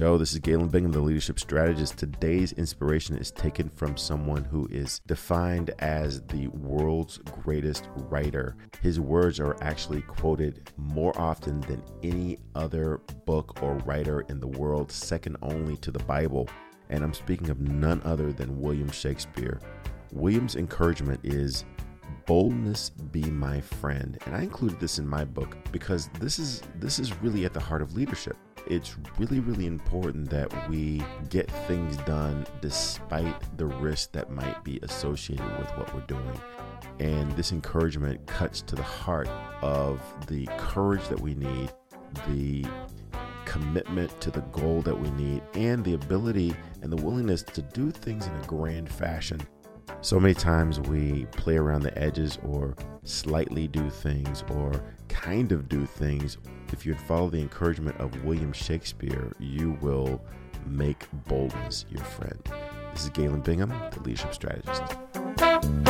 Yo, this is Galen Bingham, the leadership strategist. Today's inspiration is taken from someone who is defined as the world's greatest writer. His words are actually quoted more often than any other book or writer in the world, second only to the Bible. And I'm speaking of none other than William Shakespeare. William's encouragement is boldness be my friend and i included this in my book because this is this is really at the heart of leadership it's really, really important that we get things done despite the risk that might be associated with what we're doing. And this encouragement cuts to the heart of the courage that we need, the commitment to the goal that we need, and the ability and the willingness to do things in a grand fashion. So many times we play around the edges or slightly do things or kind of do things if you follow the encouragement of William Shakespeare, you will make boldness your friend. This is Galen Bingham, the leadership strategist.